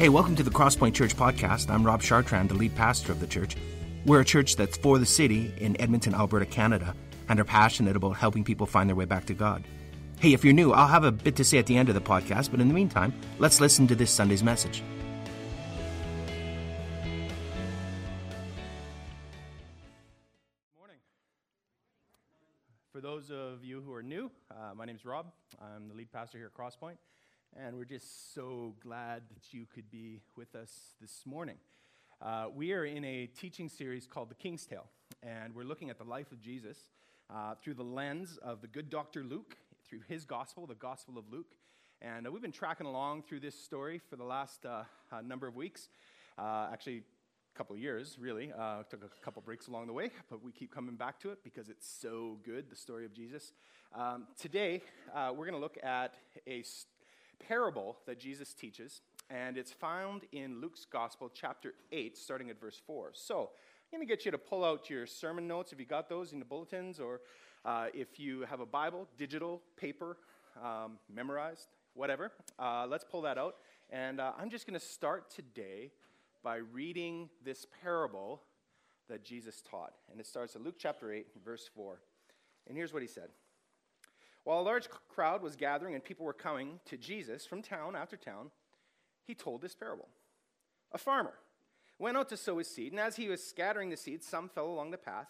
Hey, welcome to the Crosspoint Church podcast. I'm Rob Chartrand, the lead pastor of the church. We're a church that's for the city in Edmonton, Alberta, Canada, and are passionate about helping people find their way back to God. Hey, if you're new, I'll have a bit to say at the end of the podcast, but in the meantime, let's listen to this Sunday's message. Morning. For those of you who are new, uh, my name is Rob. I'm the lead pastor here at Crosspoint, and we're just so glad that you could be with us this morning. Uh, we are in a teaching series called The King's Tale, and we're looking at the life of Jesus uh, through the lens of the good Dr. Luke, through his gospel, the Gospel of Luke. And uh, we've been tracking along through this story for the last uh, uh, number of weeks. Uh, actually, a couple of years, really. Took a couple breaks along the way, but we keep coming back to it because it's so good, the story of Jesus. Um, today, we're going to look at a parable that Jesus teaches, and it's found in Luke's Gospel, chapter 8, starting at verse 4. So, I'm going to get you to pull out your sermon notes if you got those in the bulletins, or uh, if you have a Bible, digital, paper, um, memorized, whatever. Uh, let's pull that out. And uh, I'm just going to start today by reading this parable that Jesus taught. And it starts at Luke chapter 8, verse 4. And here's what he said While a large crowd was gathering and people were coming to Jesus from town after town, he told this parable. A farmer went out to sow his seed, and as he was scattering the seed, some fell along the path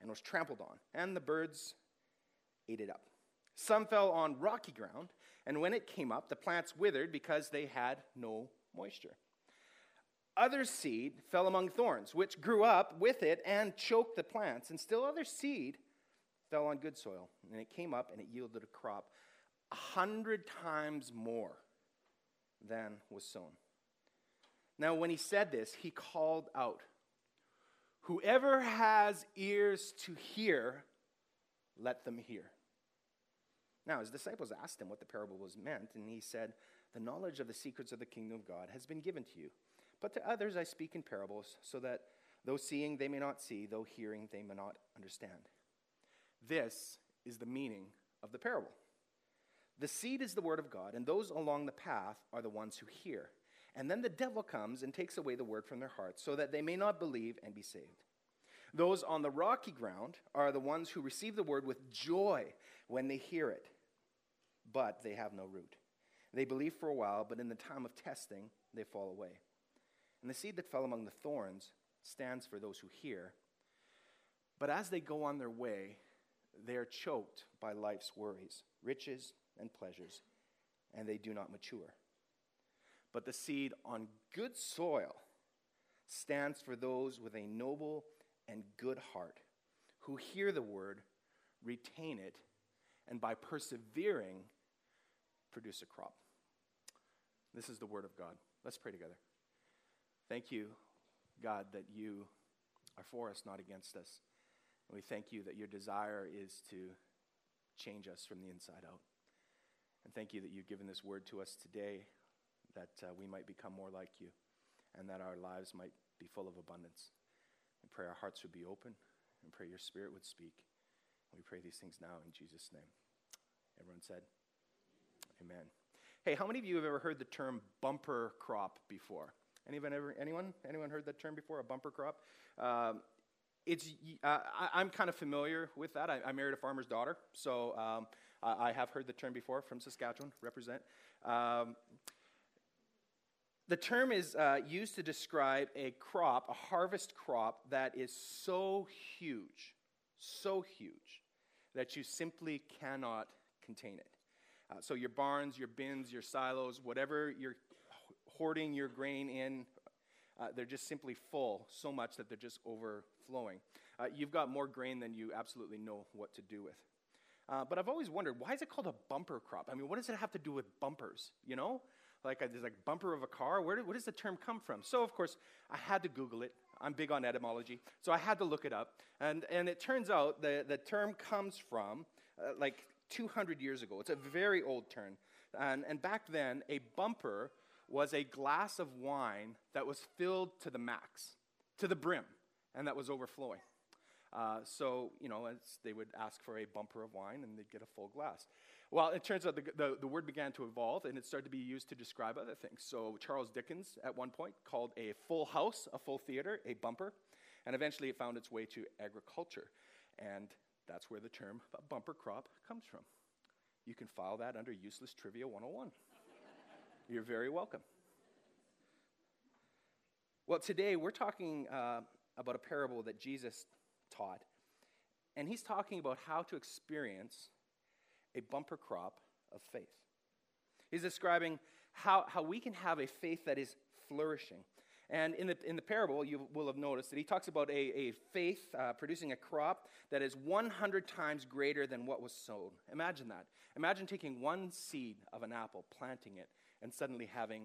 and was trampled on, and the birds ate it up. Some fell on rocky ground, and when it came up, the plants withered because they had no moisture. Other seed fell among thorns, which grew up with it and choked the plants. And still other seed fell on good soil, and it came up and it yielded a crop a hundred times more than was sown. Now, when he said this, he called out, Whoever has ears to hear, let them hear. Now, his disciples asked him what the parable was meant, and he said, The knowledge of the secrets of the kingdom of God has been given to you. But to others I speak in parables, so that though seeing they may not see, though hearing they may not understand. This is the meaning of the parable. The seed is the word of God, and those along the path are the ones who hear. And then the devil comes and takes away the word from their hearts, so that they may not believe and be saved. Those on the rocky ground are the ones who receive the word with joy when they hear it, but they have no root. They believe for a while, but in the time of testing, they fall away. And the seed that fell among the thorns stands for those who hear, but as they go on their way, they are choked by life's worries, riches, and pleasures, and they do not mature. But the seed on good soil stands for those with a noble and good heart who hear the word, retain it, and by persevering, produce a crop. This is the word of God. Let's pray together. Thank you, God, that you are for us, not against us. And we thank you that your desire is to change us from the inside out. And thank you that you've given this word to us today that uh, we might become more like you and that our lives might be full of abundance. We pray our hearts would be open and pray your spirit would speak. We pray these things now in Jesus' name. Everyone said, Amen. Hey, how many of you have ever heard the term bumper crop before? Anyone ever? Anyone? Anyone heard that term before? A bumper crop? Um, it's. Uh, I, am kind of familiar with that. I, I, married a farmer's daughter, so um, I, I, have heard the term before from Saskatchewan. Represent. Um, the term is uh, used to describe a crop, a harvest crop that is so huge, so huge, that you simply cannot contain it. Uh, so, your barns, your bins, your silos, whatever you're hoarding your grain in, uh, they're just simply full so much that they're just overflowing. Uh, you've got more grain than you absolutely know what to do with. Uh, but I've always wondered why is it called a bumper crop? I mean, what does it have to do with bumpers? You know, like a, there's like bumper of a car. Where, did, where does the term come from? So of course I had to Google it. I'm big on etymology, so I had to look it up. And and it turns out the the term comes from uh, like 200 years ago. It's a very old term. And, and back then, a bumper was a glass of wine that was filled to the max, to the brim, and that was overflowing. Uh, so, you know, they would ask for a bumper of wine and they'd get a full glass. Well, it turns out the, the, the, word began to evolve and it started to be used to describe other things. So, Charles Dickens at one point called a full house, a full theater, a bumper, and eventually it found its way to agriculture. And that's where the term bumper crop comes from. You can file that under Useless Trivia 101. You're very welcome. Well, today we're talking uh, about a parable that Jesus taught, and he's talking about how to experience a bumper crop of faith. He's describing how, how we can have a faith that is flourishing. And in the, in the parable, you will have noticed that he talks about a, a faith uh, producing a crop that is 100 times greater than what was sown. Imagine that. Imagine taking one seed of an apple, planting it, and suddenly having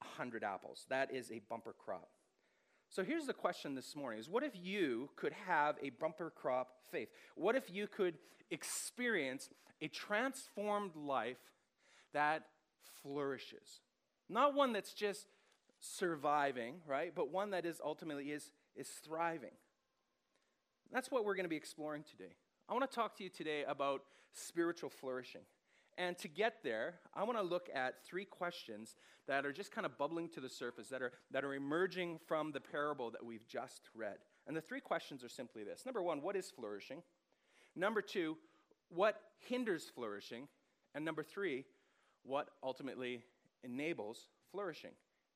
100 apples. That is a bumper crop. So here's the question this morning is what if you could have a bumper crop faith? What if you could experience a transformed life that flourishes? Not one that's just surviving, right? But one that is ultimately is, is thriving. That's what we're going to be exploring today. I want to talk to you today about spiritual flourishing. And to get there, I want to look at three questions that are just kind of bubbling to the surface, that are, that are emerging from the parable that we've just read. And the three questions are simply this Number one, what is flourishing? Number two, what hinders flourishing? And number three, what ultimately enables flourishing?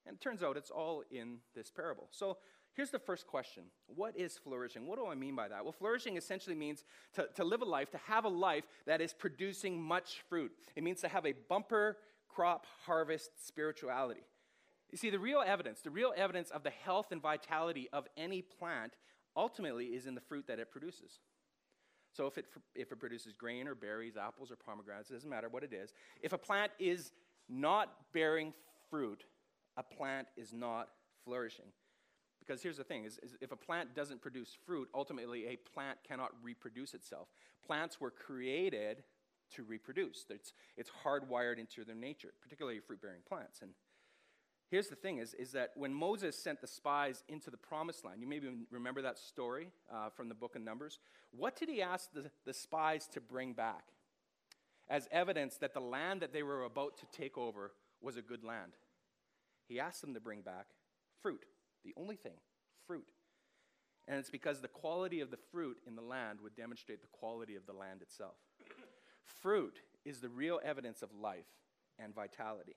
And it turns out it's all in this parable. So here's the first question What is flourishing? What do I mean by that? Well, flourishing essentially means to, to live a life, to have a life that is producing much fruit. It means to have a bumper crop harvest spirituality. You see, the real evidence, the real evidence of the health and vitality of any plant ultimately is in the fruit that it produces. So if it, if it produces grain or berries, apples or pomegranates, it doesn't matter what it is. If a plant is not bearing fruit, a plant is not flourishing. Because here's the thing is, is, if a plant doesn't produce fruit, ultimately a plant cannot reproduce itself. Plants were created to reproduce. It's, it's hardwired into their nature, particularly fruit-bearing plants. And here's the thing is, is that when Moses sent the spies into the promised land, you maybe remember that story uh, from the book of Numbers. What did he ask the, the spies to bring back? As evidence that the land that they were about to take over was a good land. He asked them to bring back fruit, the only thing, fruit. And it's because the quality of the fruit in the land would demonstrate the quality of the land itself. fruit is the real evidence of life and vitality.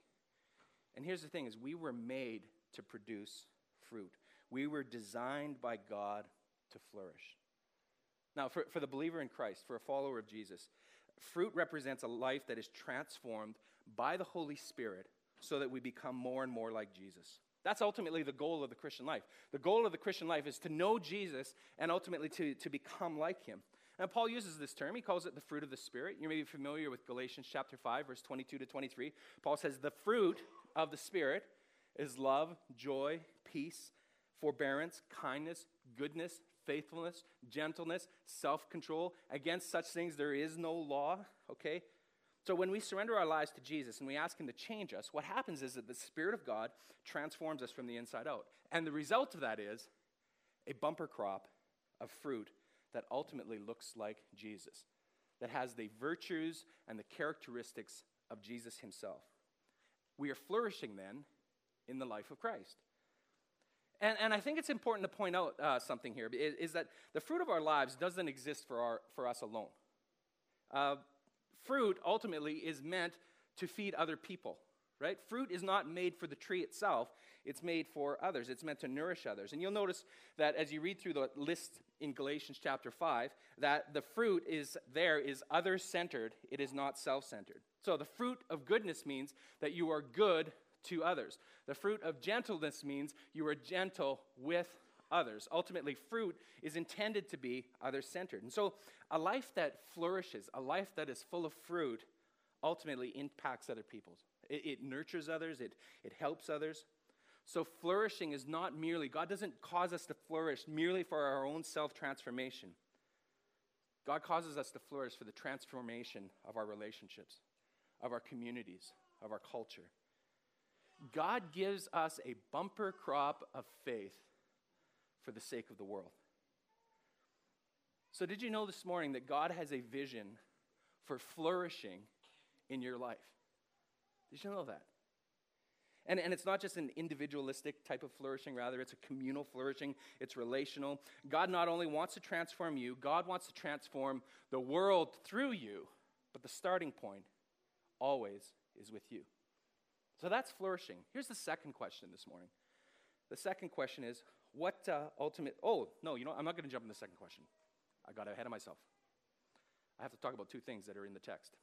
And here's the thing is we were made to produce fruit. We were designed by God to flourish. Now, for, for the believer in Christ, for a follower of Jesus, fruit represents a life that is transformed by the Holy Spirit so that we become more and more like Jesus. That's ultimately the goal of the Christian life. The goal of the Christian life is to know Jesus and ultimately to, to become like him. And Paul uses this term. He calls it the fruit of the Spirit. You may be familiar with Galatians chapter 5, verse 22 to 23. Paul says, The fruit of the Spirit is love, joy, peace, forbearance, kindness, goodness, faithfulness, gentleness, self control. Against such things there is no law. Okay? So when we surrender our lives to Jesus and we ask Him to change us, what happens is that the Spirit of God transforms us from the inside out. And the result of that is a bumper crop of fruit that ultimately looks like Jesus, that has the virtues and the characteristics of Jesus Himself. We are flourishing then in the life of Christ. And, and I think it's important to point out uh, something here is, is, that the fruit of our lives doesn't exist for, our, for us alone. Uh, fruit ultimately is meant to feed other people, right? Fruit is not made for the tree itself, it's made for others. It's meant to nourish others. And you'll notice that as you read through the list in Galatians chapter 5, that the fruit is there is other centered, it is not self centered. So the fruit of goodness means that you are good to others. The fruit of gentleness means you are gentle with others. Ultimately, fruit is intended to be other centered. And so, a life that flourishes, a life that is full of fruit, ultimately impacts other people. It, it, nurtures others, it, it helps others. So, flourishing is not merely, God doesn't cause us to flourish merely for our own self transformation. God causes us to flourish for the transformation of our relationships, of our communities, of our culture. God gives us a bumper crop of faith for the sake of the world. So, did you know this morning that God has a vision for flourishing in your life. Did you know that? And, and it's not just an individualistic type of flourishing, rather, it's a communal flourishing, it's relational. God not only wants to transform you, God wants to transform the world through you, but the starting point always is with you. So that's flourishing. Here's the second question this morning. The second question is what uh, ultimate. Oh, no, you know, I'm not going to jump in the second question. I got ahead of myself. I have to talk about two things that are in the text.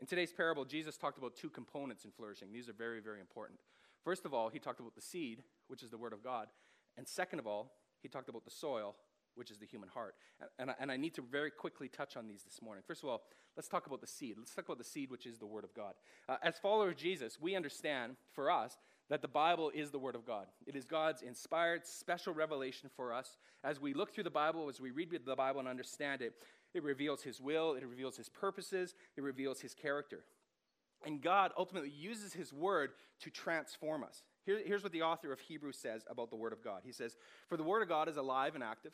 In today's parable, Jesus talked about two components in flourishing. These are very, very important. First of all, he talked about the seed, which is the Word of God. And second of all, he talked about the soil, which is the human heart. And, and, I, and I need to very quickly touch on these this morning. First of all, let's talk about the seed. Let's talk about the seed, which is the Word of God. Uh, as followers of Jesus, we understand, for us, that the Bible is the Word of God. It is God's inspired, special revelation for us. As we look through the Bible, as we read the Bible and understand it, it reveals His will, it reveals His purposes, it reveals His character. And God ultimately uses His Word to transform us. Here, here's what the author of Hebrews says about the Word of God He says, For the Word of God is alive and active,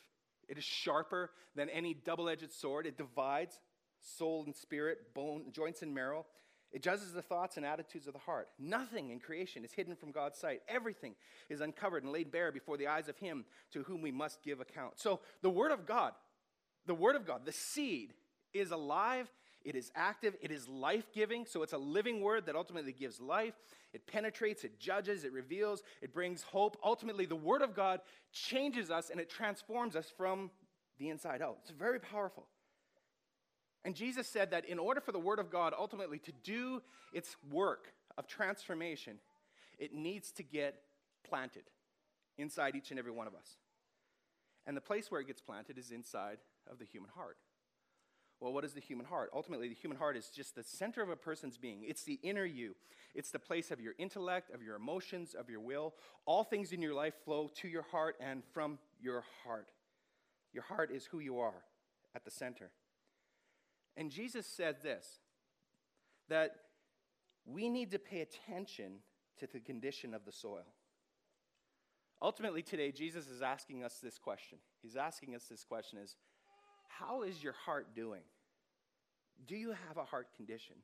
it is sharper than any double edged sword, it divides soul and spirit, bone, joints and marrow. It judges the thoughts and attitudes of the heart. Nothing in creation is hidden from God's sight. Everything is uncovered and laid bare before the eyes of Him to whom we must give account. So, the Word of God, the Word of God, the seed, is alive, it is active, it is life giving. So, it's a living Word that ultimately gives life. It penetrates, it judges, it reveals, it brings hope. Ultimately, the Word of God changes us and it transforms us from the inside out. It's very powerful. And Jesus said that in order for the Word of God ultimately to do its work of transformation, it needs to get planted inside each and every one of us. And the place where it gets planted is inside of the human heart. Well, what is the human heart? Ultimately, the human heart is just the center of a person's being. It's the inner you. It's the place of your intellect, of your emotions, of your will. All things in your life flow to your heart and from your heart. Your heart is who you are at the center. And Jesus said this that we need to pay attention to the condition of the soil. Ultimately, today, Jesus is asking us this question. He's asking us this question is, how is your heart doing? Do you have a heart condition?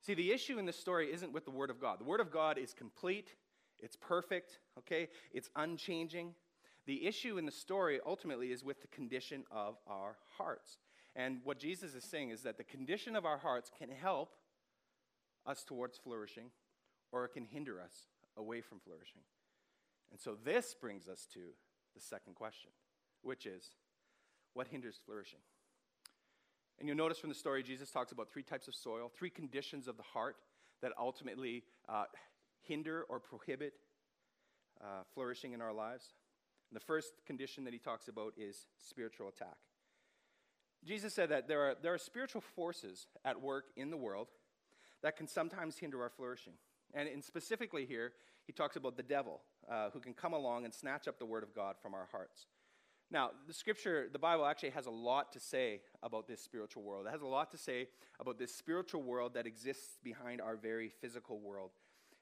See, the issue in this story isn't with the Word of God. The Word of God is complete, it's perfect, okay? It's unchanging. The issue in the story ultimately is with the condition of our hearts. And what Jesus is saying is that the condition of our hearts can help us towards flourishing, or it can hinder us away from flourishing. And so this brings us to the second question, which is what hinders flourishing? And you'll notice from the story, Jesus talks about three types of soil, three conditions of the heart that ultimately uh, hinder or prohibit uh, flourishing in our lives. And the first condition that he talks about is spiritual attack. Jesus said that there are, there are spiritual forces at work in the world that can sometimes hinder our flourishing. And specifically here, he talks about the devil uh, who can come along and snatch up the word of God from our hearts. Now, the scripture, the Bible actually has a lot to say about this spiritual world. It has a lot to say about this spiritual world that exists behind our very physical world.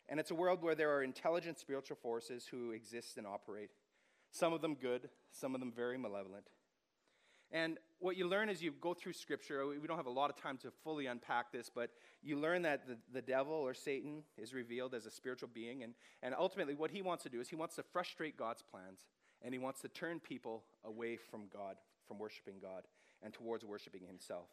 And it's a world where there are intelligent spiritual forces who exist and operate. Some of them good, some of them very malevolent. And what you learn as you go through Scripture, we don't have a lot of time to fully unpack this, but you learn that the, the devil or Satan is revealed as a spiritual being. And, and ultimately, what he wants to do is he wants to frustrate God's plans, and he wants to turn people away from God, from worshiping God, and towards worshiping himself.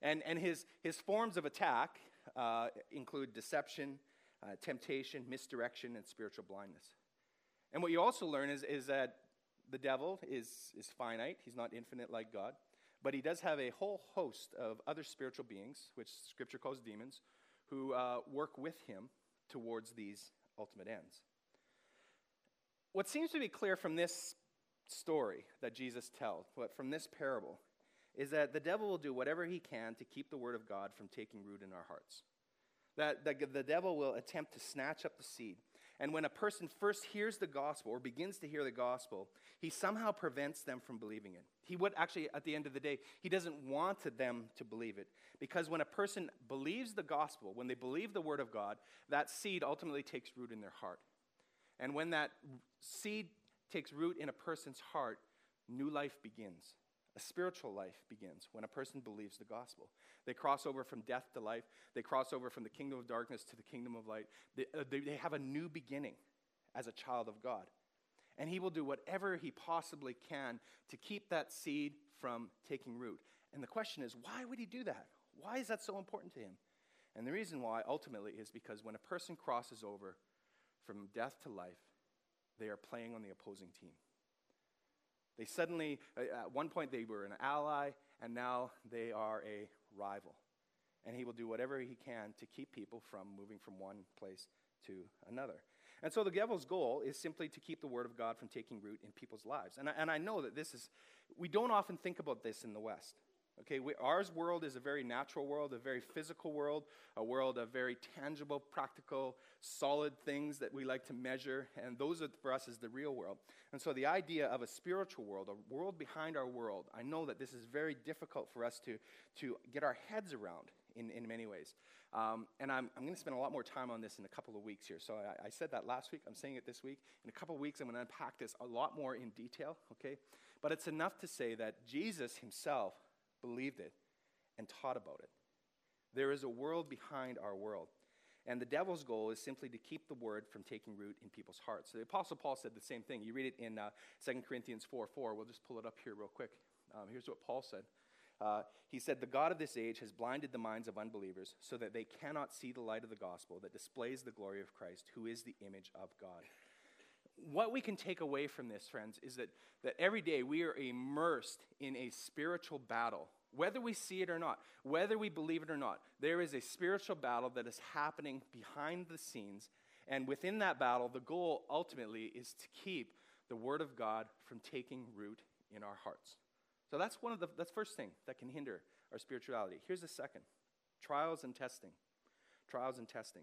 And, and his, his forms of attack uh, include deception, uh, temptation, misdirection, and spiritual blindness. And what you also learn is, is that the devil is, is finite, he's not infinite like God, but he does have a whole host of other spiritual beings, which scripture calls demons, who uh, work with him towards these ultimate ends. What seems to be clear from this story that Jesus tells, from this parable, is that the devil will do whatever he can to keep the word of God from taking root in our hearts. That, that the devil will attempt to snatch up the seed and when a person first hears the gospel or begins to hear the gospel, he somehow prevents them from believing it. He would actually, at the end of the day, he doesn't want them to believe it. Because when a person believes the gospel, when they believe the word of God, that seed ultimately takes root in their heart. And when that seed takes root in a person's heart, new life begins. A spiritual life begins when a person believes the gospel. They cross over from death to life. They cross over from the kingdom of darkness to the kingdom of light. They, uh, they, they have a new beginning as a child of God. And he will do whatever he possibly can to keep that seed from taking root. And the question is, why would he do that? Why is that so important to him? And the reason why, ultimately, is because when a person crosses over from death to life, they are playing on the opposing team. They suddenly, uh, at one point, they were an ally, and now they are a rival. And he will do whatever he can to keep people from moving from one place to another. And so the devil's goal is simply to keep the word of God from taking root in people's lives. And I, and I know that this is, we don't often think about this in the West. Okay, we, ours world is a very natural world, a very physical world, a world of very tangible, practical, solid things that we like to measure, and those are, for us is the real world. And so the idea of a spiritual world, a world behind our world, I know that this is very difficult for us to, to get our heads around in, in many ways. Um, and I'm, I'm going to spend a lot more time on this in a couple of weeks here. So I, I said that last week, I'm saying it this week. In a couple of weeks, I'm going to unpack this a lot more in detail, okay? But it's enough to say that Jesus himself believed it, and taught about it. There is a world behind our world. And the devil's goal is simply to keep the word from taking root in people's hearts. So the Apostle Paul said the same thing. You read it in uh, 2 Corinthians 4 4. We'll just pull it up here real quick. Um, here's what Paul said. Uh, he said, The God of this age has blinded the minds of unbelievers so that they cannot see the light of the gospel that displays the glory of Christ, who is the image of God. What we can take away from this, friends, is that, that every day we are immersed in a spiritual battle whether we see it or not, whether we believe it or not, there is a spiritual battle that is happening behind the scenes. And within that battle, the goal ultimately is to keep the Word of God from taking root in our hearts. So that's one of the that's first thing that can hinder our spirituality. Here's the second trials and testing. Trials and testing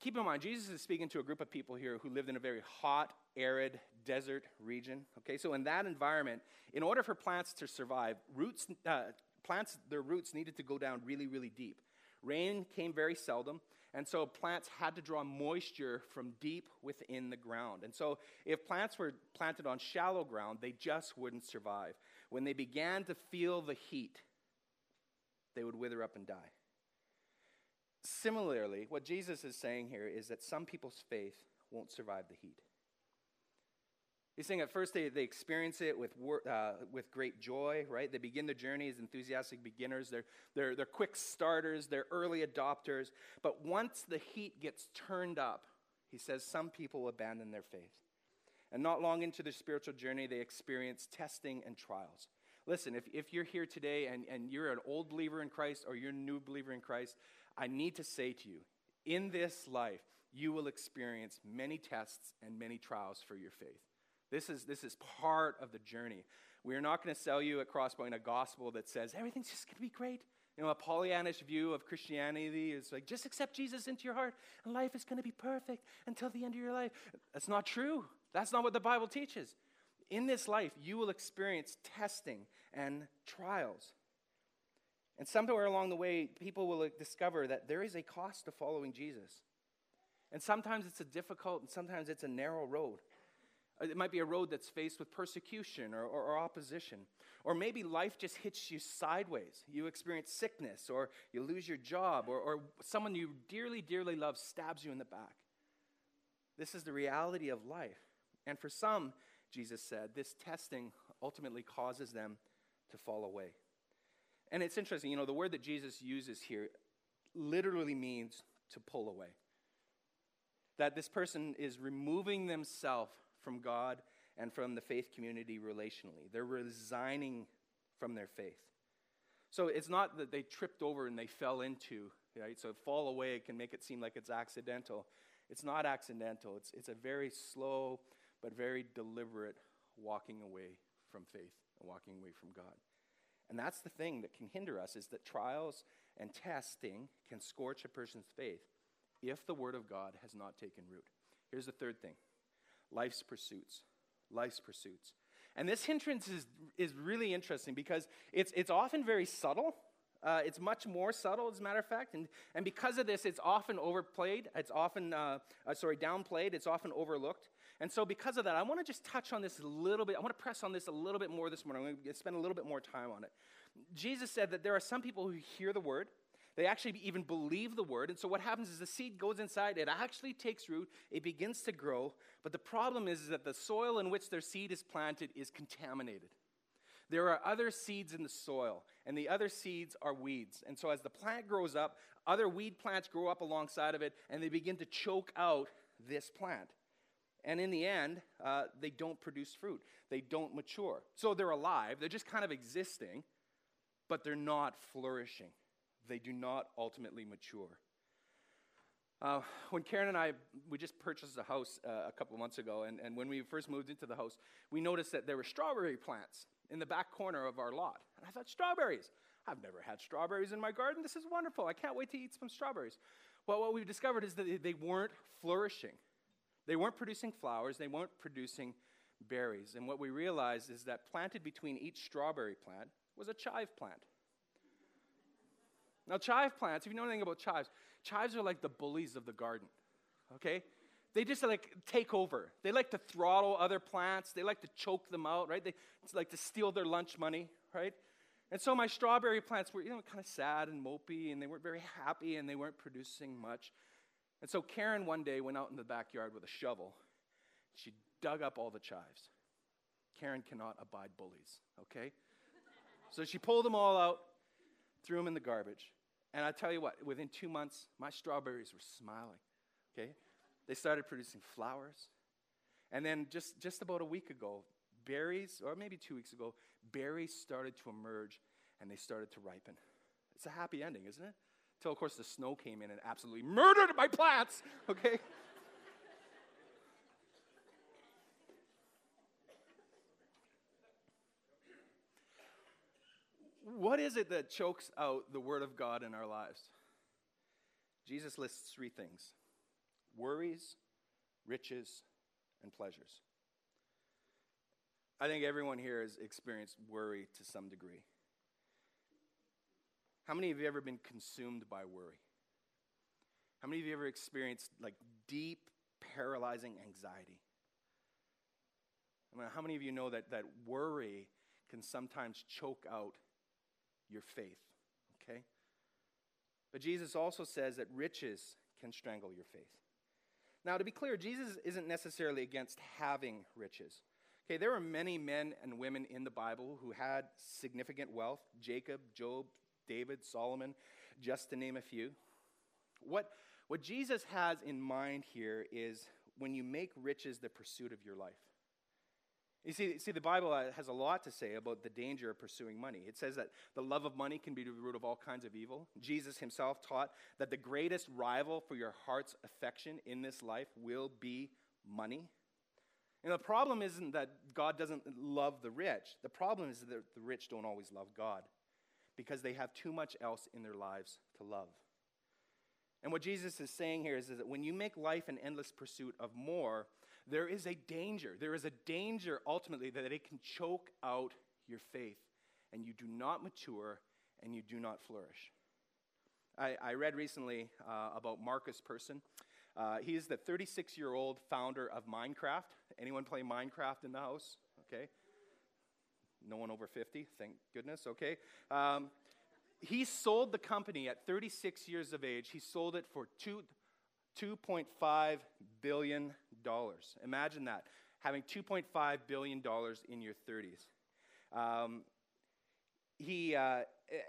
keep in mind, Jesus is speaking to a group of people here who lived in a very hot, arid, desert region. Okay, so in that environment, in order for plants to survive, roots, uh, plants, their roots needed to go down really, really deep. Rain came very seldom, and so plants had to draw moisture from deep within the ground. And so if plants were planted on shallow ground, they just wouldn't survive. When they began to feel the heat, they would wither up and die. Similarly, what Jesus is saying here is that some people's faith won't survive the heat. He's saying at first they, they experience it with, uh, with great joy, right? They begin the journey as enthusiastic beginners. They're, they're, they're quick starters, they're early adopters. But once the heat gets turned up, he says some people abandon their faith. And not long into their spiritual journey, they experience testing and trials. Listen, if, if you're here today and, and you're an old believer in Christ or you're a new believer in Christ, I need to say to you, in this life, you will experience many tests and many trials for your faith. This is, this is part of the journey. We are not going to sell you at Crosspoint a gospel that says everything's just going to be great. You know, a Pollyannish view of Christianity is like, just accept Jesus into your heart and life is going to be perfect until the end of your life. That's not true. That's not what the Bible teaches. In this life, you will experience testing and trials. And somewhere along the way, people will discover that there is a cost to following Jesus. And sometimes it's a difficult and sometimes it's a narrow road. Uh, it might be a road that's faced with persecution or, or, or, opposition. Or maybe life just hits you sideways. You experience sickness, or you lose your job, or, or someone you dearly, dearly love stabs you in the back. This is the reality of life. And for some, Jesus said, this testing ultimately causes them to fall away. And it's interesting, you know, the word that Jesus uses here literally means to pull away. That this person is removing themselves from God and from the faith community relationally. They're resigning from their faith. So it's not that they tripped over and they fell into, right? So fall away can make it seem like it's accidental. It's not accidental. It's, it's a very slow but very deliberate walking away from faith and walking away from God. And that's the thing that can hinder us is that trials and testing can scorch a person's faith if the word of God has not taken root. Here's the third thing life's pursuits. Life's pursuits. And this hindrance is, is really interesting because it's, it's often very subtle. Uh, it's much more subtle, as a matter of fact. And, and because of this, it's often overplayed. It's often, uh, uh, sorry, downplayed. It's often overlooked. And so, because of that, I want to just touch on this a little bit. I want to press on this a little bit more this morning. I'm going to spend a little bit more time on it. Jesus said that there are some people who hear the word, they actually even believe the word. And so, what happens is the seed goes inside, it actually takes root, it begins to grow. But the problem is, is that the soil in which their seed is planted is contaminated. There are other seeds in the soil, and the other seeds are weeds. And so, as the plant grows up, other weed plants grow up alongside of it, and they begin to choke out this plant. And in the end, uh, they don't produce fruit. They don't mature. So they're alive, they're just kind of existing, but they're not flourishing. They do not ultimately mature. Uh, when Karen and I, we just purchased a house uh, a couple months ago, and, and when we first moved into the house, we noticed that there were strawberry plants in the back corner of our lot. And I thought, strawberries. I've never had strawberries in my garden. This is wonderful. I can't wait to eat some strawberries. Well, what we've discovered is that they weren't flourishing. They weren't producing flowers, they weren't producing berries. And what we realized is that planted between each strawberry plant was a chive plant. Now, chive plants, if you know anything about chives, chives are like the bullies of the garden, okay? They just like take over. They like to throttle other plants. They like to choke them out, right? They like to steal their lunch money, right? And so my strawberry plants were, you know, kind of sad and mopey, and they weren't very happy, and they weren't producing much. And so Karen one day went out in the backyard with a shovel. She dug up all the chives. Karen cannot abide bullies, okay? so she pulled them all out, threw them in the garbage. And I tell you what, within two months, my strawberries were smiling, okay? They started producing flowers. And then just, just about a week ago, berries, or maybe two weeks ago, berries started to emerge and they started to ripen. It's a happy ending, isn't it? Until, of course, the snow came in and absolutely murdered my plants, okay? What is it that chokes out the Word of God in our lives? Jesus lists three things worries, riches, and pleasures. I think everyone here has experienced worry to some degree. How many of you ever been consumed by worry? How many of you ever experienced like deep, paralyzing anxiety? I mean, how many of you know that, that worry can sometimes choke out your faith? Okay? But Jesus also says that riches can strangle your faith. Now, to be clear, Jesus isn't necessarily against having riches. Okay, there are many men and women in the Bible who had significant wealth Jacob, Job, David, Solomon, just to name a few. What, what Jesus has in mind here is when you make riches the pursuit of your life. You see, see, the Bible uh, has a lot to say about the danger of pursuing money. It says that the love of money can be the root of all kinds of evil. Jesus himself taught that the greatest rival for your heart's affection in this life will be money. And the problem isn't that God doesn't love the rich, the problem is that the rich don't always love God because they have too much else in their lives to love. And what Jesus is saying here is, is that when you make life an endless pursuit of more, there is a danger. There is a danger ultimately that it can choke out your faith and you do not mature and you do not flourish. I, I read recently uh, about Markus Persson. Uh, he is the 36 year old founder of Minecraft. Anyone play Minecraft in the house? Okay. No one over 50, thank goodness, okay. Um, he sold the company at 36 years of age. He sold it for two, $2.5 billion. Imagine that, having $2.5 billion in your 30s. Um, he, uh,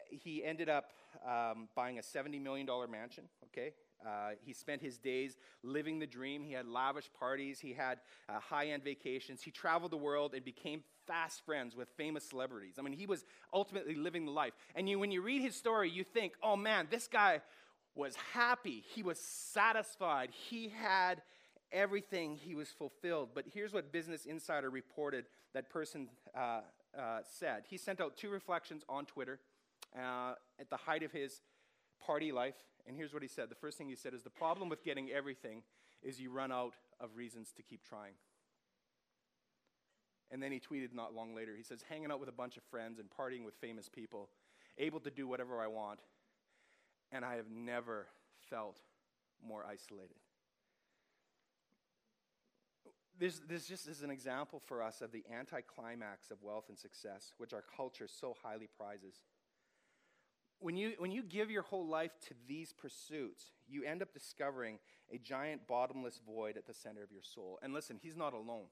he ended up um, buying a $70 million mansion, okay? Uh, he spent his days living the dream. He had lavish parties. He had uh, high end vacations. He traveled the world and became fast friends with famous celebrities. I mean, he was ultimately living the life. And you, when you read his story, you think, oh man, this guy was happy. He was satisfied. He had everything. He was fulfilled. But here's what Business Insider reported that person uh, uh, said. He sent out two reflections on Twitter uh, at the height of his party life. And here's what he said. The first thing he said is the problem with getting everything is you run out of reasons to keep trying. And then he tweeted not long later. He says, hanging out with a bunch of friends and partying with famous people, able to do whatever I want. And I have never felt more isolated. This, this just is an example for us of the anticlimax of wealth and success, which our culture so highly prizes. When you, when you give your whole life to these pursuits, you end up discovering a giant bottomless void at the center of your soul. And listen, he's not alone.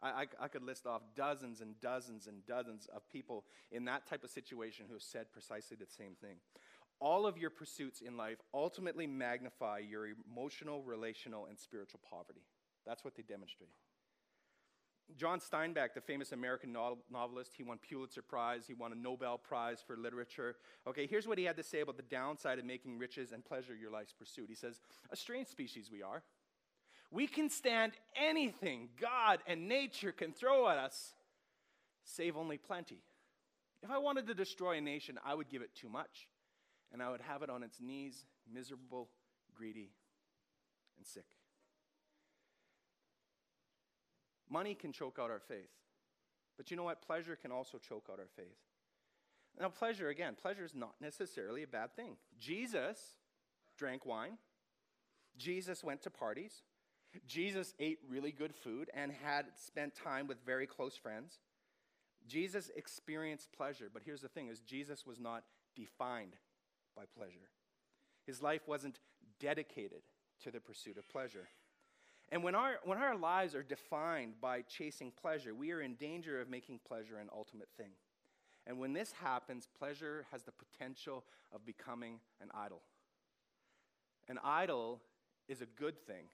I, I, I, could list off dozens and dozens and dozens of people in that type of situation who have said precisely the same thing. All of your pursuits in life ultimately magnify your emotional, relational, and spiritual poverty. That's what they demonstrate. John Steinbeck, the famous American novelist, he won Pulitzer Prize, he won a Nobel Prize for literature. Okay, here's what he had to say about the downside of making riches and pleasure your life's pursuit. He says, A strange species we are. We can stand anything God and nature can throw at us, save only plenty. If I wanted to destroy a nation, I would give it too much, and I would have it on its knees, miserable, greedy, and sick. Money can choke out our faith. But you know what? Pleasure can also choke out our faith. Now, pleasure, again, pleasure is not necessarily a bad thing. Jesus drank wine, Jesus went to parties, Jesus ate really good food and had spent time with very close friends. Jesus experienced pleasure, but here's the thing is Jesus was not defined by pleasure. His life wasn't dedicated to the pursuit of pleasure. And when our, when our lives are defined by chasing pleasure, we are in danger of making pleasure an ultimate thing. And when this happens, pleasure has the potential of becoming an idol. An idol is a good thing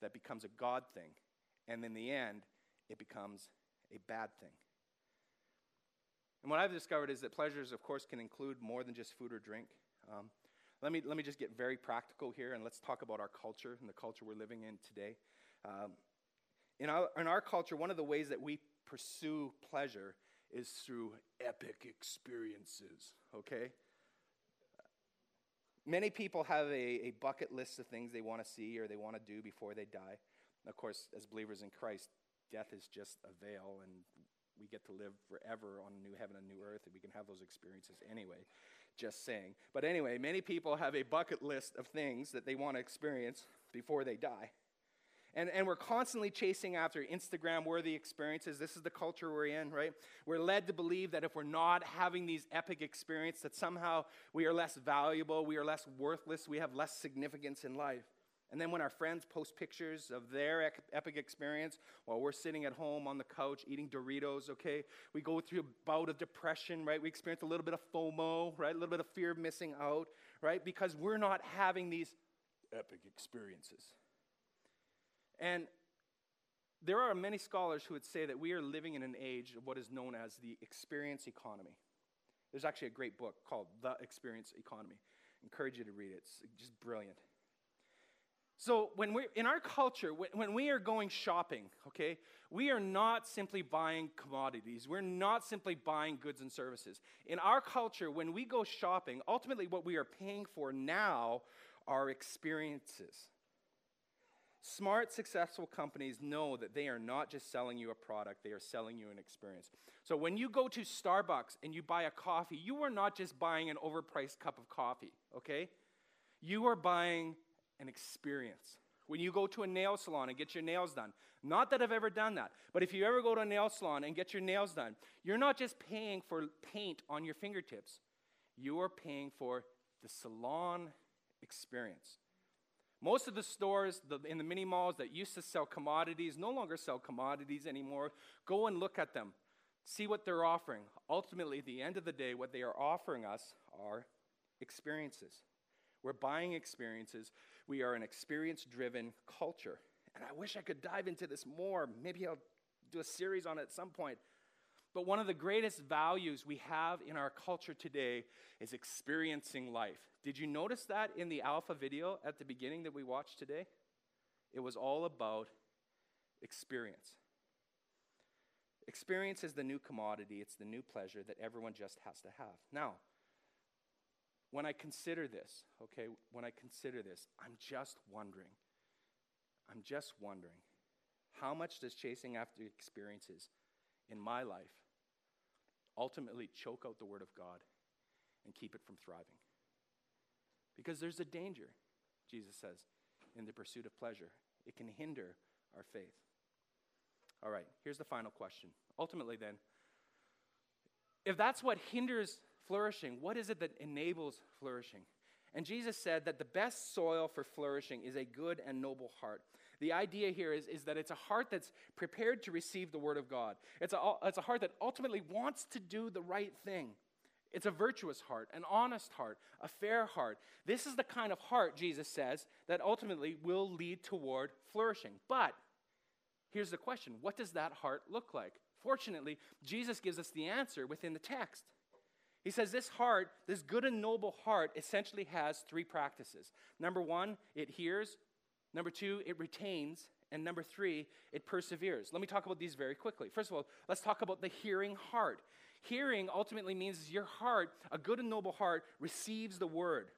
that becomes a God thing. And in the end, it becomes a bad thing. And what I've discovered is that pleasures, of course, can include more than just food or drink. Um, let, me, let me just get very practical here and let's talk about our culture and the culture we're living in today. Um, in, our, in our culture, one of the ways that we pursue pleasure is through epic experiences, okay? Many people have a, a bucket list of things they want to see or they want to do before they die. Of course, as believers in Christ, death is just a veil, and we get to live forever on a new heaven and new earth, and we can have those experiences anyway. Just saying. But anyway, many people have a bucket list of things that they want to experience before they die. And, and we're constantly chasing after Instagram worthy experiences. This is the culture we're in, right? We're led to believe that if we're not having these epic experiences, that somehow we are less valuable, we are less worthless, we have less significance in life. And then when our friends post pictures of their epic experience while we're sitting at home on the couch eating Doritos, okay, we go through a bout of depression, right? We experience a little bit of FOMO, right? A little bit of fear of missing out, right? Because we're not having these epic experiences. And there are many scholars who would say that we are living in an age of what is known as the experience economy. There's actually a great book called The Experience Economy. I encourage you to read it. It's just brilliant. So, when we're in our culture, when we are going shopping, okay, we are not simply buying commodities. We're not simply buying goods and services. In our culture, when we go shopping, ultimately what we are paying for now are experiences. Smart, successful companies know that they are not just selling you a product, they are selling you an experience. So when you go to Starbucks and you buy a coffee, you are not just buying an overpriced cup of coffee, okay? You are buying an experience. When you go to a nail salon and get your nails done, not that I've ever done that, but if you ever go to a nail salon and get your nails done, you're not just paying for paint on your fingertips, you are paying for the salon experience. Most of the stores the, in the mini malls that used to sell commodities no longer sell commodities anymore. Go and look at them. See what they're offering. Ultimately, at the end of the day, what they are offering us are experiences. We're buying experiences. We are an experience driven culture. And I wish I could dive into this more. Maybe I'll do a series on it at some point. But one of the greatest values we have in our culture today is experiencing life. Did you notice that in the Alpha video at the beginning that we watched today? It was all about experience. Experience is the new commodity, it's the new pleasure that everyone just has to have. Now, when I consider this, okay, when I consider this, I'm just wondering, I'm just wondering, how much does chasing after experiences in my life ultimately choke out the Word of God and keep it from thriving? Because there's a danger, Jesus says, in the pursuit of pleasure. It can hinder our faith. All right, here's the final question. Ultimately, then, if that's what hinders flourishing, what is it that enables flourishing? And Jesus said that the best soil for flourishing is a good and noble heart. The idea here is, is that it's a heart that's prepared to receive the Word of God. It's a, it's a heart that ultimately wants to do the right thing. It's a virtuous heart, an honest heart, a fair heart. This is the kind of heart, Jesus says, that ultimately will lead toward flourishing. But here's the question what does that heart look like? Fortunately, Jesus gives us the answer within the text. He says this heart, this good and noble heart, essentially has three practices. Number one, it hears. Number two, it retains. And number three, it perseveres. Let me talk about these very quickly. First of all, let's talk about the hearing heart. Hearing ultimately means your heart, a good and noble heart, receives the word.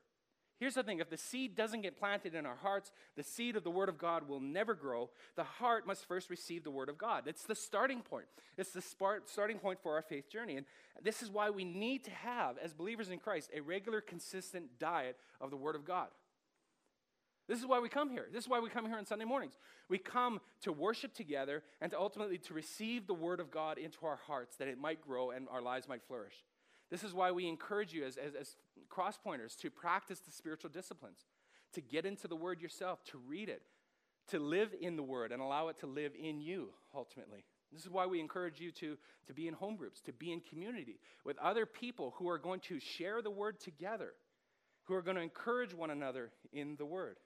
Here's the thing if the seed doesn't get planted in our hearts, the seed of the Word of God will never grow. The heart must first receive the Word of God. It's the starting point. It's the starting point for our faith journey. And this is why we need to have, as believers in Christ, a regular, consistent diet of the Word of God. This is why we come here. This is why we come here on Sunday mornings. We come to worship together and to ultimately to receive the Word of God into our hearts that it might grow and our lives might flourish. This is why we encourage you as, as, as cross pointers to practice the spiritual disciplines, to get into the Word yourself, to read it, to live in the Word and allow it to live in you ultimately. This is why we encourage you to, to be in home groups, to be in community with other people who are going to share the Word together, who are going to encourage one another in the Word.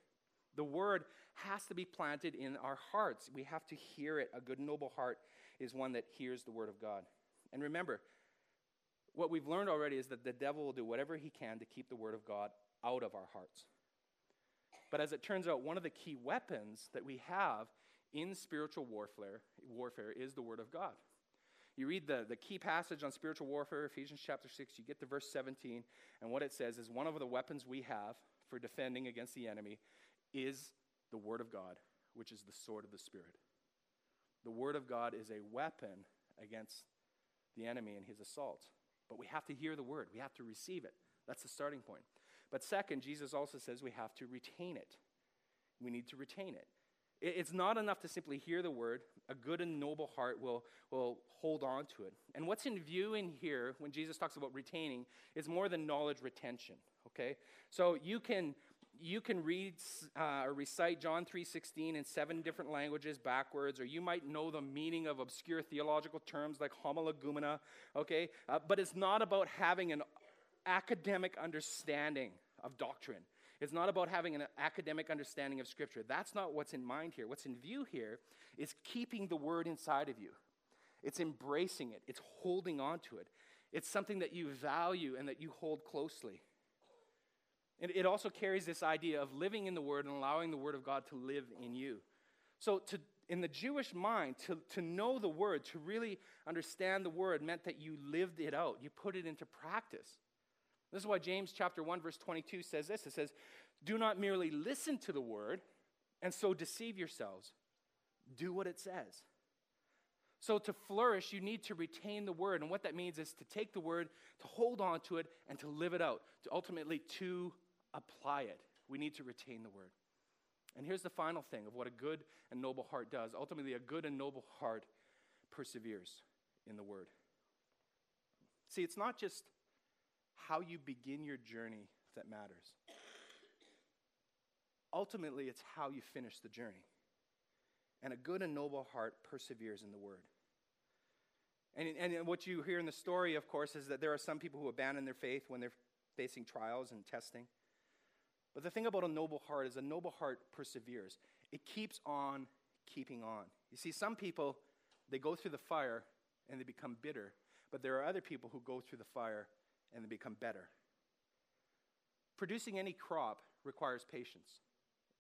The Word has to be planted in our hearts. We have to hear it. A good, noble heart is one that hears the Word of God. And remember, what we've learned already is that the devil will do whatever he can to keep the Word of God out of our hearts. But as it turns out, one of the key weapons that we have in spiritual warfare, warfare is the Word of God. You read the, the key passage on spiritual warfare, Ephesians chapter 6, you get to verse 17, and what it says is one of the weapons we have for defending against the enemy is the Word of God, which is the sword of the Spirit. The Word of God is a weapon against the enemy and his assaults. But we have to hear the word, we have to receive it. That's the starting point. But second, Jesus also says we have to retain it. We need to retain it. It's not enough to simply hear the word. A good and noble heart will, will hold on to it. And what's in view in here when Jesus talks about retaining is more than knowledge retention, okay? So you can you can read uh, or recite John 3:16 in seven different languages backwards, or you might know the meaning of obscure theological terms like homologoumena. Okay, uh, but it's not about having an academic understanding of doctrine. It's not about having an academic understanding of Scripture. That's not what's in mind here. What's in view here is keeping the Word inside of you. It's embracing it. It's holding on to it. It's something that you value and that you hold closely. And it also carries this idea of living in the Word and allowing the Word of God to live in you. So, to, in the Jewish mind, to, to know the Word, to really understand the Word, meant that you lived it out, you put it into practice. This is why James chapter 1, verse 22 says this it says, Do not merely listen to the Word and so deceive yourselves, do what it says. So, to flourish, you need to retain the word. And what that means is to take the word, to hold on to it, and to live it out, to ultimately to apply it. We need to retain the word. And here's the final thing of what a good and noble heart does. Ultimately, a good and noble heart perseveres in the word. See, it's not just how you begin your journey that matters. Ultimately, it's how you finish the journey. And a good and noble heart perseveres in the word. And, and what you hear in the story, of course, is that there are some people who abandon their faith when they're facing trials and testing. But the thing about a noble heart is a noble heart perseveres. It keeps on keeping on. You see, some people, they go through the fire and they become bitter, but there are other people who go through the fire and they become better. Producing any crop requires patience.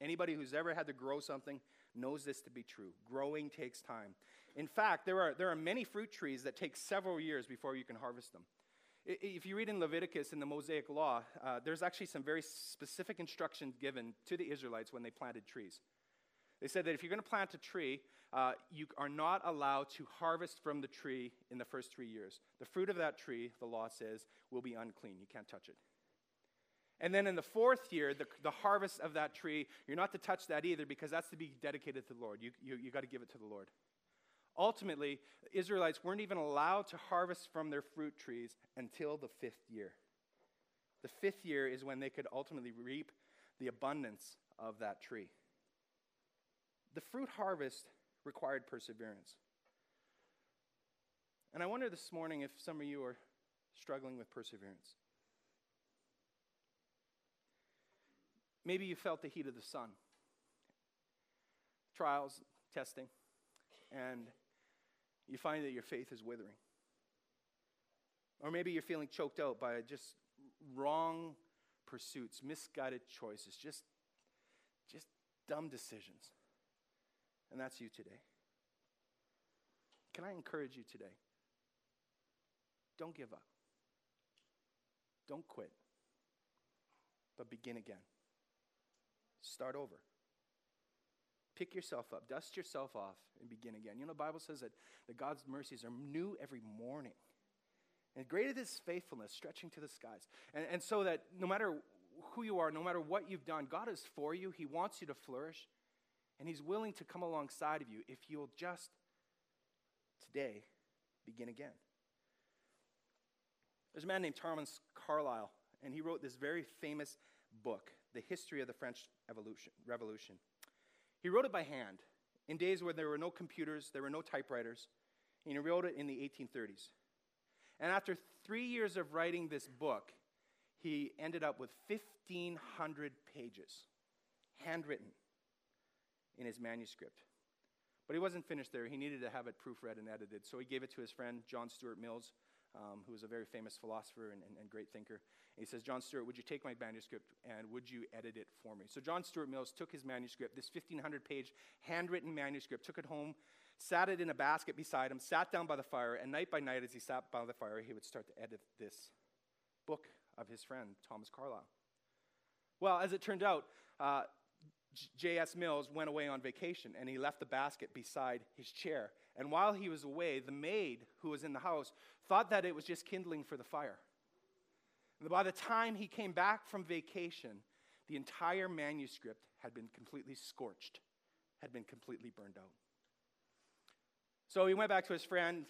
Anybody who's ever had to grow something knows this to be true. Growing takes time. In fact, there are, there are many fruit trees that take several years before you can harvest them. If you read in Leviticus in the Mosaic Law, uh, there's actually some very specific instructions given to the Israelites when they planted trees. They said that if you're going to plant a tree, uh, you are not allowed to harvest from the tree in the first three years. The fruit of that tree, the law says, will be unclean. You can't touch it. And then in the fourth year, the, the harvest of that tree, you're not to touch that either because that's to be dedicated to the Lord. You, you, you got to give it to the Lord. Ultimately, Israelites weren't even allowed to harvest from their fruit trees until the fifth year. The fifth year is when they could ultimately reap the abundance of that tree. The fruit harvest required perseverance. And I wonder this morning if some of you are struggling with perseverance. Maybe you felt the heat of the sun, trials, testing, and you find that your faith is withering. Or maybe you're feeling choked out by just wrong pursuits, misguided choices, just, just dumb decisions. And that's you today. Can I encourage you today? Don't give up. Don't quit. But begin again. Start over. Pick yourself up, dust yourself off, and begin again. You know, the Bible says that, that God's mercies are new every morning. And great is his faithfulness stretching to the skies. And, and so that no matter who you are, no matter what you've done, God is for you. He wants you to flourish. And he's willing to come alongside of you if you'll just today begin again. There's a man named Thomas Carlyle, and he wrote this very famous book, The History of the French Evolution, Revolution. He wrote it by hand in days where there were no computers, there were no typewriters, and he wrote it in the 1830s. And after three years of writing this book, he ended up with 1,500 pages, handwritten, in his manuscript. But he wasn't finished there. He needed to have it proofread and edited. So he gave it to his friend, John Stuart Mills, um, who was a very famous philosopher and, and, and great thinker. And he says, John Stuart, would you take my manuscript and would you edit it for me? So John Stuart Mills took his manuscript, this 1,500 page handwritten manuscript, took it home, sat it in a basket beside him, sat down by the fire, and night by night, as he sat by the fire, he would start to edit this book of his friend, Thomas Carlyle. Well, as it turned out, uh, J.S. Mills went away on vacation and he left the basket beside his chair. And while he was away, the maid who was in the house thought that it was just kindling for the fire. And by the time he came back from vacation, the entire manuscript had been completely scorched, had been completely burned out. So he went back to his friend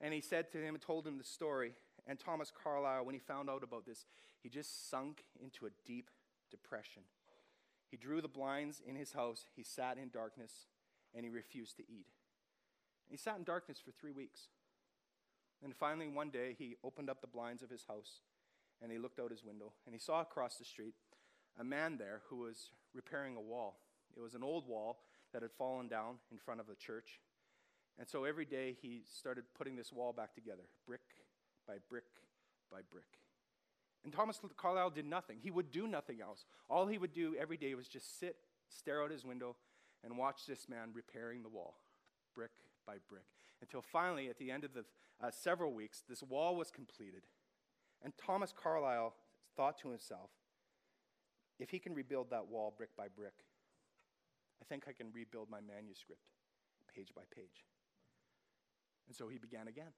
and he said to him and told him the story. And Thomas Carlyle, when he found out about this, he just sunk into a deep depression. He drew the blinds in his house, he sat in darkness, and he refused to eat. He sat in darkness for three weeks. And finally, one day, he opened up the blinds of his house and he looked out his window and he saw across the street a man there who was repairing a wall. It was an old wall that had fallen down in front of the church. And so every day he started putting this wall back together, brick by brick by brick. And Thomas Carlyle did nothing. He would do nothing else. All he would do every day was just sit, stare out his window, and watch this man repairing the wall, brick by brick. Until finally, at the end of the uh, several weeks, this wall was completed. And Thomas Carlyle thought to himself, if he can rebuild that wall brick by brick, I think I can rebuild my manuscript page by page. And so he began again.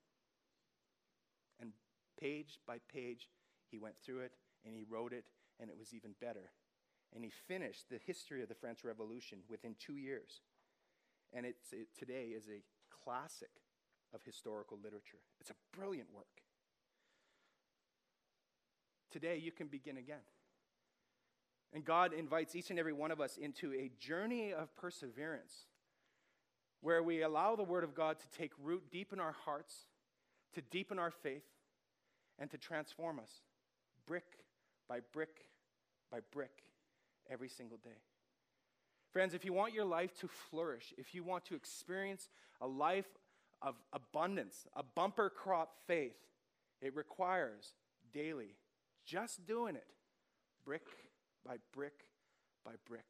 And page by page, he went through it and he wrote it, and it was even better. And he finished the history of the French Revolution within two years. And it's, it today is a classic of historical literature. It's a brilliant work. Today, you can begin again. And God invites each and every one of us into a journey of perseverance where we allow the Word of God to take root deep in our hearts, to deepen our faith, and to transform us brick by brick by brick every single day. Friends, if you want your life to flourish, if you want to experience a life of abundance, a bumper crop faith, it requires daily just doing it, brick by brick by brick.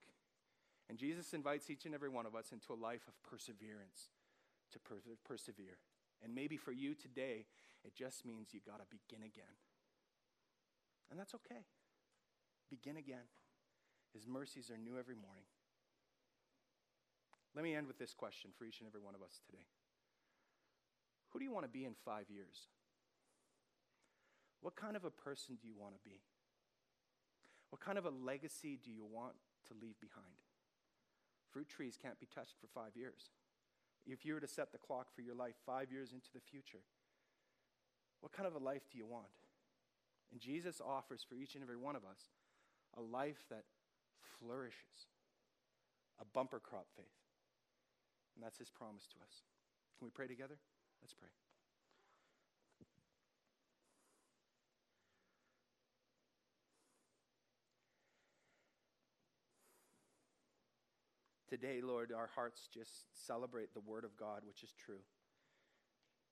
And Jesus invites each and every one of us into a life of perseverance to per- persevere. And maybe for you today, it just means you got to begin again. And that's okay. Begin again. His mercies are new every morning. Let me end with this question for each and every one of us today Who do you want to be in five years? What kind of a person do you want to be? What kind of a legacy do you want to leave behind? Fruit trees can't be touched for five years. if you were to set the clock for your life five years into the future, what kind of a life do you want? And Jesus offers for each and every one of us a life that flourishes, a bumper crop faith. And that's his promise to us. Can we pray together? Let's pray. Today, Lord, our hearts just celebrate the Word of God, which is true.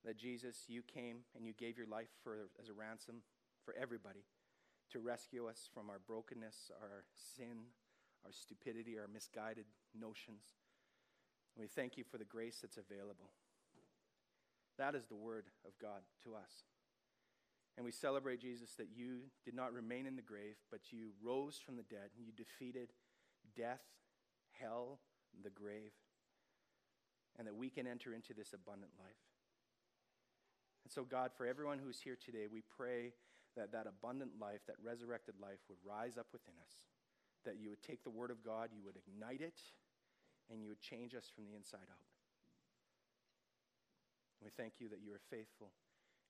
That Jesus, you came and you gave your life for, as a ransom for everybody to rescue us from our brokenness, our sin, our stupidity, our misguided notions. We thank you for the grace that's available. That is the Word of God to us. And we celebrate, Jesus, that you did not remain in the grave, but you rose from the dead and you defeated death hell, the grave, and that we can enter into this abundant life. And so, God, for everyone who's here today, we pray that that abundant life, that resurrected life, would rise up within us, that you would take the Word of God, you would ignite it, and you would change us from the inside out. We thank you that you are faithful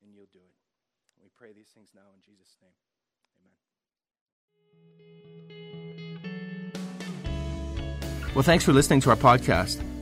and you'll do it. We pray these things now in Jesus' name. Amen. Well, thanks for listening to our podcast.